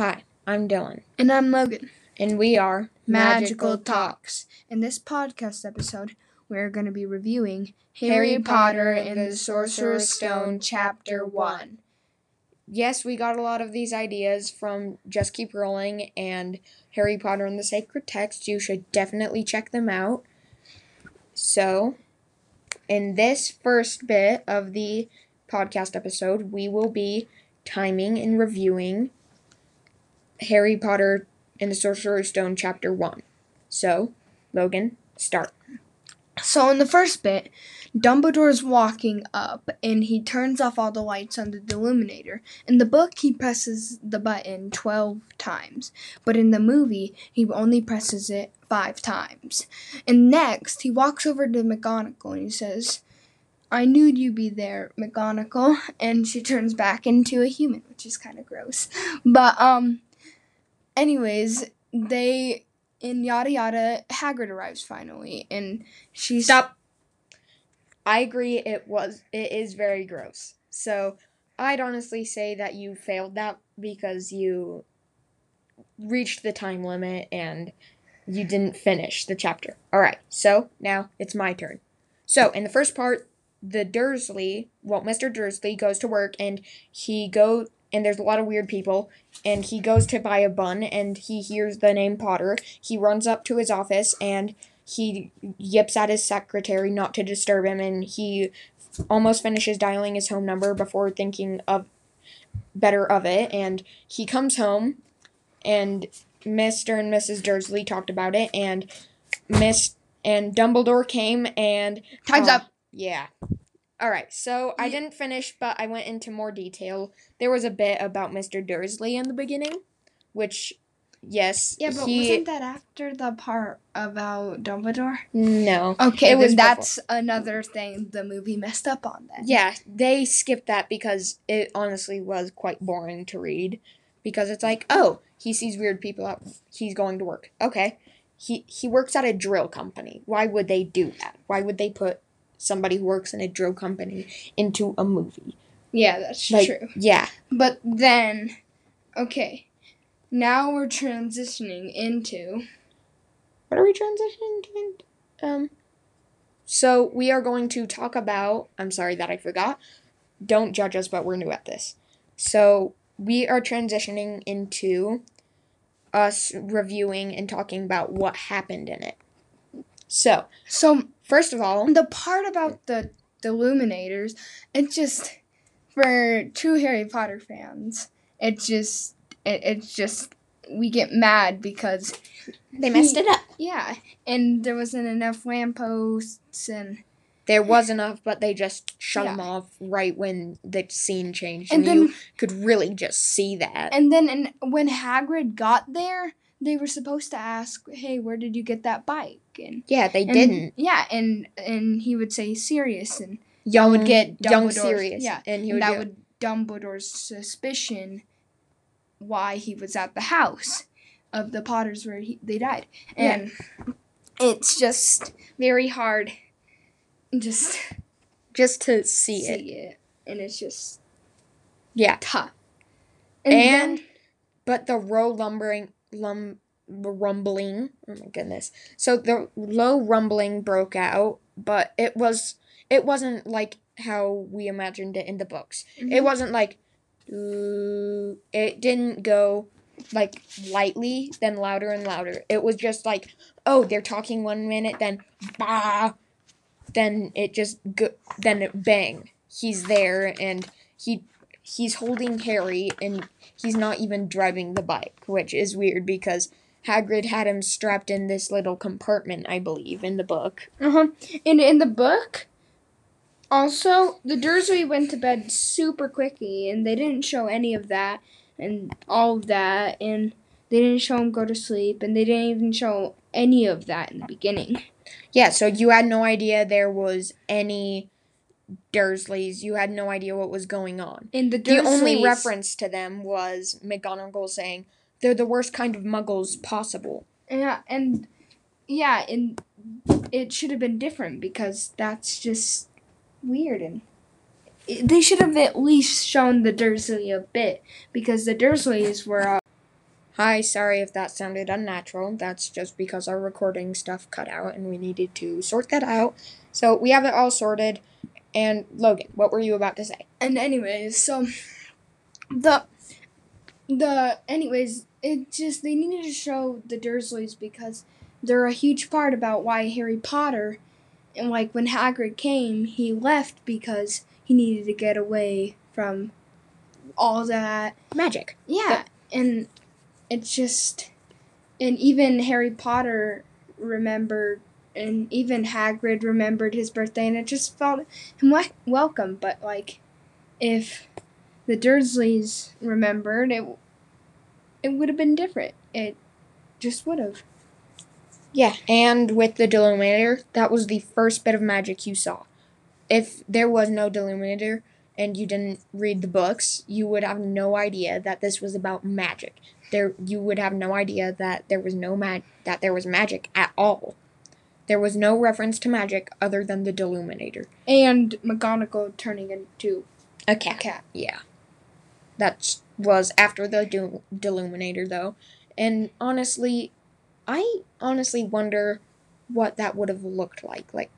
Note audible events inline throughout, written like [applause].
Hi, I'm Dylan, And I'm Logan. and we are Magical Talks. In this podcast episode, we're going to be reviewing Harry, Potter and the Sorcerer's Stone, Chapter 1. Yes, we got a lot of these ideas from Just Keep Rolling and Harry Potter and the Sacred Text. You should definitely check them out. So, in this first bit of the podcast episode, we will be timing and reviewing Harry Potter and the Sorcerer's Stone, Chapter 1. So, Logan, start. So, in the first bit, Dumbledore's walking up and he turns off all the lights on the Deluminator. In the book, he presses the button 12 times, but in the movie, he only presses it 5 times. And next, he walks over to McGonagall and he says, I knew you'd be there, McGonagall. And she turns back into a human, which is kind of gross. But, um, anyways, they, in yada yada, Hagrid arrives finally and she's. Stop. I agree it was it is very gross. So I'd honestly say that you failed that because you reached the time limit and you didn't finish the chapter. Alright, so now it's my turn. So in the first part, the Dursley well, Mr. Dursley goes to work and he go and there's a lot of weird people and he goes to buy a bun and he hears the name Potter. He runs up to his office and he yips at his secretary not to disturb him and he almost finishes dialing his home number before thinking of better of it and he comes home and Mr. and Mrs. Dursley talked about it and Miss and Dumbledore came and Time's Oh, up. Yeah. All right. So I didn't finish but I went into more detail. There was a bit about Mr. Dursley in the beginning, which yes, Yeah, but he wasn't that after the part about Dumbledore? no. Okay, It was that's another thing the movie messed up on then. Yeah, they skipped that because it honestly was quite boring to read. Because it's like, oh, he sees weird people out. He's going to work. Okay, he he works at a drill company. Why would they do that? Why would they put somebody who works in a drill company into a movie? Yeah, that's Like, true. yeah, But then, okay, now we're transitioning into. what are we transitioning to? Um, so we are going to talk about. I'm sorry that I forgot. Don't judge us, but we're new at this. So we are transitioning into us reviewing and talking about what happened in it. So So, first of all, the part about the, the Deluminators, it just. For true Harry Potter fans, it just. It, it's just. We get mad because they messed it up. Yeah, and there wasn't enough lampposts and There was enough, but they just shut Yeah. them off right when the scene changed, and and, then you could really just see that. and then and when Hagrid got there, they were supposed to ask, "Hey, where did you get that bike?" And yeah, they and- didn't. Yeah, and and he would say Sirius, and Young would get young Dumbledore's- serious. yeah, and he and would that go- would Dumbledore's suspicion why he was at the house of the Potters where he, they died, Yeah. and it's just very hard, just just to see it. see it, and it's just Yeah. tough. And, then- but the row lumbering lum rumbling. Oh my goodness. So the low rumbling broke out, but it was it wasn't like how we imagined it in the books. Mm-hmm. It wasn't like "Ooh," it didn't go like lightly then louder and louder. It was just like, oh, they're talking one minute then bah then it just go, then it bang. He's there and he he's holding Harry and he's not even driving the bike, which is weird because Hagrid had him strapped in this little compartment, I believe, in the book. Uh-huh. And in the book, also, the Dursley went to bed super quickly, and they didn't show any of that, and all of that, and they didn't show him go to sleep, and they didn't even show any of that in the beginning. Yeah, so you had no idea there was any Dursleys. You had no idea what was going on. In the Dursleys, The only reference to them was McGonagall saying they're the worst kind of muggles possible. Yeah, and yeah, and it should have been different because that's just weird and they should have at least shown the Dursley a bit because the Dursleys were uh, Hi, sorry if that sounded unnatural. That's just because our recording stuff cut out and we needed to sort that out. So we have it all sorted. And Logan, what were you about to say? And anyways, so the the anyways, it just they needed to show the Dursleys because they're a huge part about why Harry Potter and like when Hagrid came, he left because he needed to get away from all that Magic. yeah, and it's just, and even Harry Potter remembered, and even Hagrid remembered his birthday, and it just felt him we- welcome. But like, if the Dursleys remembered, it it would have been different. It just would have. Yeah, and with the Deluminator, that was the first bit of magic you saw. If there was no Deluminator and you didn't read the books, you would have no idea that this was about magic. There, you would have no idea that there was no mag that there was magic at all. There was no reference to magic other than the Deluminator. And McGonagall turning into A a cat. cat. Yeah. That was after the Del- Deluminator, though. And honestly, I honestly wonder what that would have looked like. Like,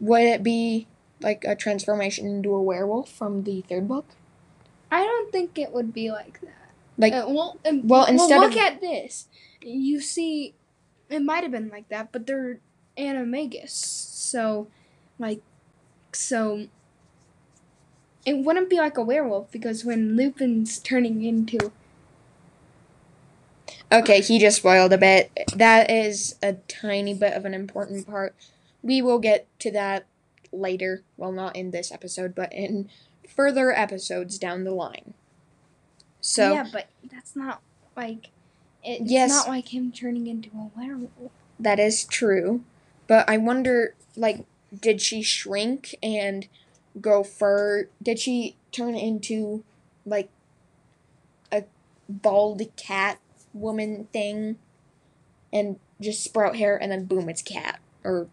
would it be like a transformation into a werewolf from the third book? I don't think it would be like that. Like, Uh, well, um, well, instead look of- at this. You see, it might have been like that, but they're animagus, so like, so it wouldn't be like a werewolf because when Lupin's turning into okay, he just spoiled a bit. That is a tiny bit of an important part. We will get to that later. Well, not in this episode, but in further episodes down the line. So, yeah, but that's not like it's Yes. not like him turning into a werewolf. That is true. But I wonder, like, did she shrink and go fur? Did she turn into, like, a bald cat woman thing and just sprout hair and then boom, it's cat? Or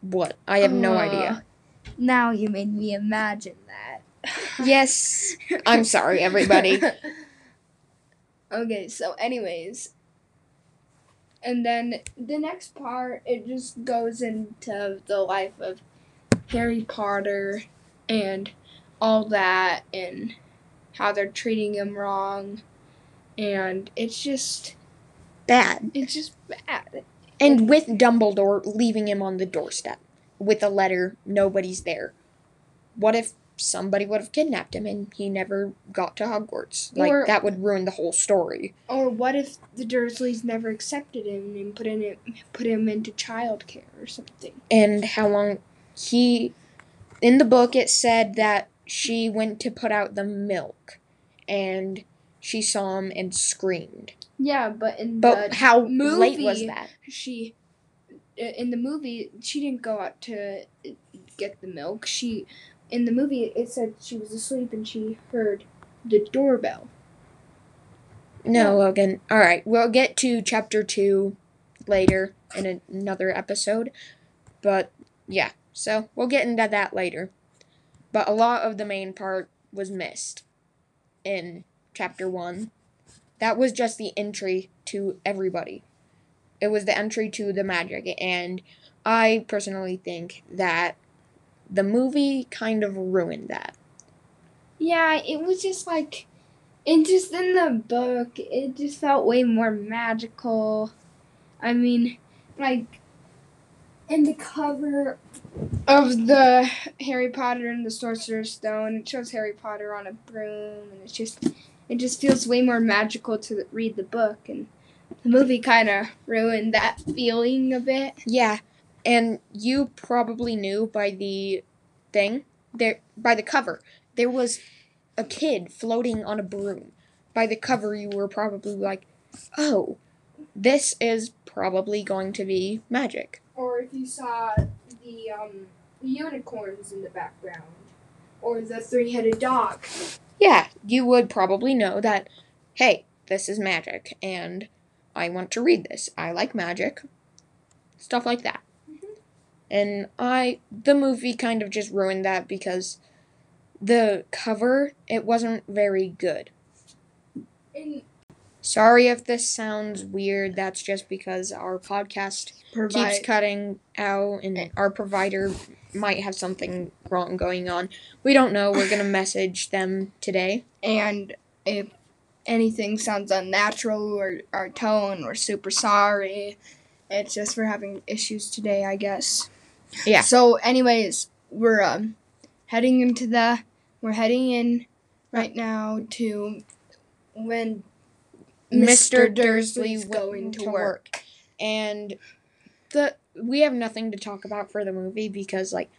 what? I have no Uh, idea. Now you made me imagine that. Yes. I'm sorry, everybody. [laughs] okay, so anyways, and then the next part it just goes into the life of Harry Potter and all that and how they're treating him wrong and it's just Bad. it's just bad. And with Dumbledore leaving him on the doorstep with a letter, nobody's there. What if somebody would have kidnapped him and he never got to Hogwarts? Like Or- that would ruin the whole story. Or what if the Dursleys never accepted him and put in it, put him into childcare or something? And how long he in the book it said that she went to put out the milk and she saw him and screamed. Yeah, but in But the how late was movie- that? she uh, in the movie she didn't go out to get the milk she in the movie it said she was asleep and she heard the doorbell No. Logan. All right, we'll get to chapter two later in another episode. But yeah, so we'll get into that later. But a lot of the main part was missed in chapter one. That was just the entry to everybody. It was the entry to the magic, and I personally think that the movie kind of ruined that. yeah it was just like it just in the book it just felt way more magical i mean like in the cover of the harry potter and the sorcerer's stone it shows harry potter on a broom and it's just it just feels way more magical to read the book and the movie kind of ruined that feeling a bit Yeah, and you probably knew by the thing there by the cover there was a kid floating on a broom. By the cover, you were probably like, "Oh, this is probably going to be magic." or if you saw the um, unicorns in the background or the three-headed dog Yeah, you would probably know that. Hey, this is magic, and I want to read this. I like magic, stuff like that. And I, the movie kind of just ruined that because the cover it wasn't very good. and Sorry if this sounds weird. That's just because our podcast Provide keeps cutting out and eh. our provider might have something wrong going on. We don't know. We're going [laughs] to message them today. and if anything sounds unnatural or our tone, we're super sorry. It's just we're having issues today, I guess. Yeah. So, anyways, we're um heading into the we're heading in right now to when Mr. Dursley's going to work. And the we have nothing to talk about for the movie because like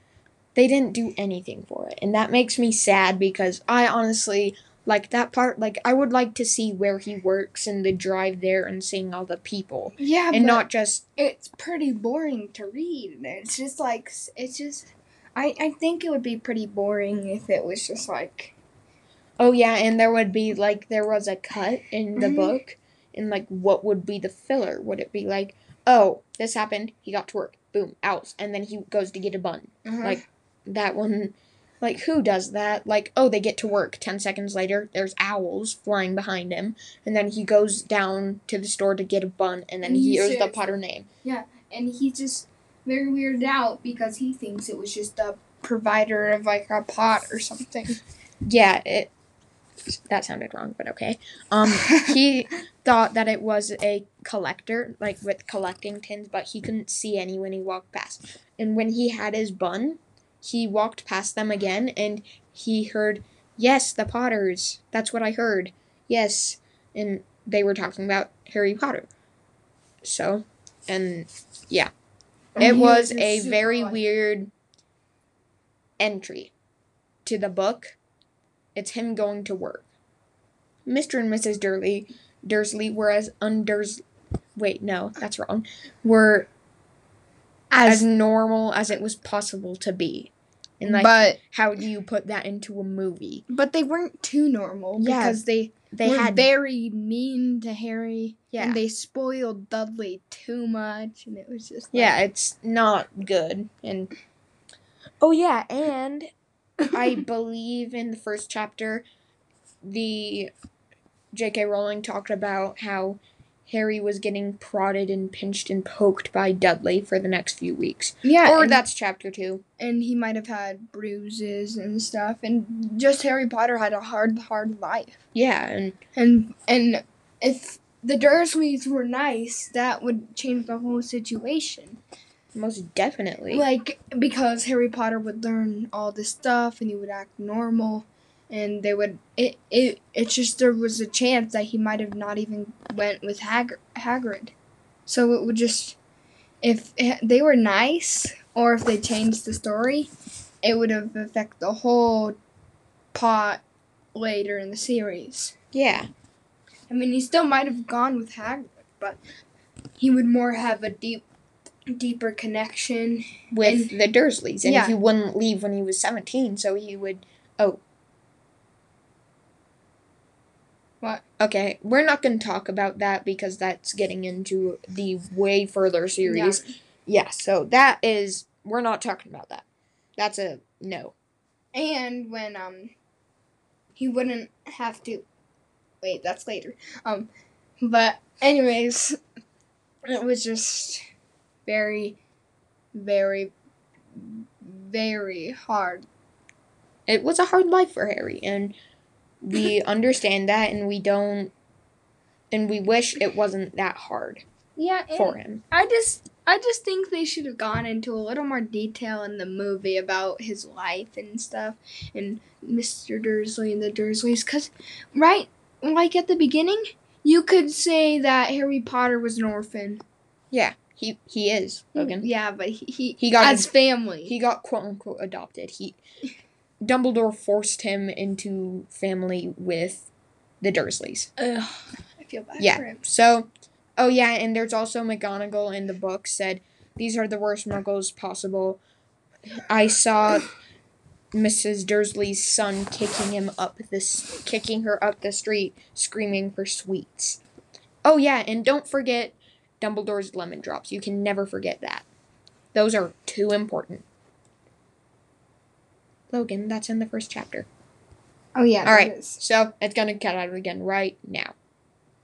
they didn't do anything for it. And that makes me sad because I honestly like that part like I would like to see where he works and the drive there and seeing all the people Yeah, and but not just it's pretty boring to read. It's just like it's just I I think it would be pretty boring if it was just like Oh yeah, and there would be like there was a cut in the Mhm. book, and like what would be the filler? Would it be like, oh, this happened, he got to work, boom, out, and then he goes to get a bun. Like that one, like who does that? Like oh, they get to work. Ten seconds later, there's owls flying behind him, and then he goes down to the store to get a bun, and then And he he hears the Potter name. Yeah, and he's just very weirded out because he thinks it was just a provider of like a pot or something. [laughs] Yeah, it. That sounded wrong, but okay. Um, he [laughs] thought that it was a collector, like with collecting tins, but he couldn't see any when he walked past. And when he had his bun, he walked past them again and he heard, Yes, the Potters. That's what I heard. Yes. And they were talking about Harry Potter. So, and yeah. It was a very weird entry to the book. It's him going to work. Mr. and Mrs. Durley, Dursley were as undurs. Wait, no, that's wrong. Were as, as normal as it was possible to be. And like, but how do you put that into a movie? but they weren't too normal Yeah, because they They were had very mean to Harry. Yeah. And they spoiled Dudley too much and it was just like, Yeah, it's not good. And oh yeah, and [laughs] I believe in the first chapter, the J.K. Rowling talked about how Harry was getting prodded and pinched and poked by Dudley for the next few weeks. Yeah. or that's chapter two. and he might have had bruises and stuff and just Harry Potter had a hard hard life. Yeah, and And and if the Dursleys were nice, that would change the whole situation. most definitely. Like because Harry Potter would learn all this stuff and he would act normal and they would it it it's just there was a chance that he might have not even went with Hag- Hagrid. So it would just if it, they were nice or if they changed the story, it would have affected the whole plot later in the series. yeah, I mean, he still might have gone with Hagrid, but he would more have a deep, deeper connection. with the Dursleys, and Yeah. he wouldn't leave when he was seventeen, so he would. Oh. What? Okay, we're not going to talk about that because that's getting into the way further series. Yeah, so that is we're not talking about that. That's a no. And when um, he wouldn't have to. Wait, that's later. Um, but anyways, it was just very, very, very hard. It was a hard life for Harry, and we [laughs] understand that, and we don't, and we wish it wasn't that hard Yeah, for him. I just I just think they should have gone into a little more detail in the movie about his life and stuff and Mr. Dursley and the Dursleys cuz right like at the beginning you could say that Harry Potter was an orphan. Yeah, he he is Logan. Yeah, but he he, He got as family. He got quote unquote adopted. He Dumbledore forced him into family with the Dursleys. Ugh, I feel bad Yeah. for him. So, oh yeah, and there's also McGonagall in the book said these are the worst muggles possible. I saw Mrs. Dursley's son kicking him up this kicking her up the street screaming for sweets. Oh yeah, and don't forget Dumbledore's lemon drops. You can never forget that. Those are too important. Logan, that's in the first chapter. Oh yeah. All right. is. So, it's going to cut out again right now.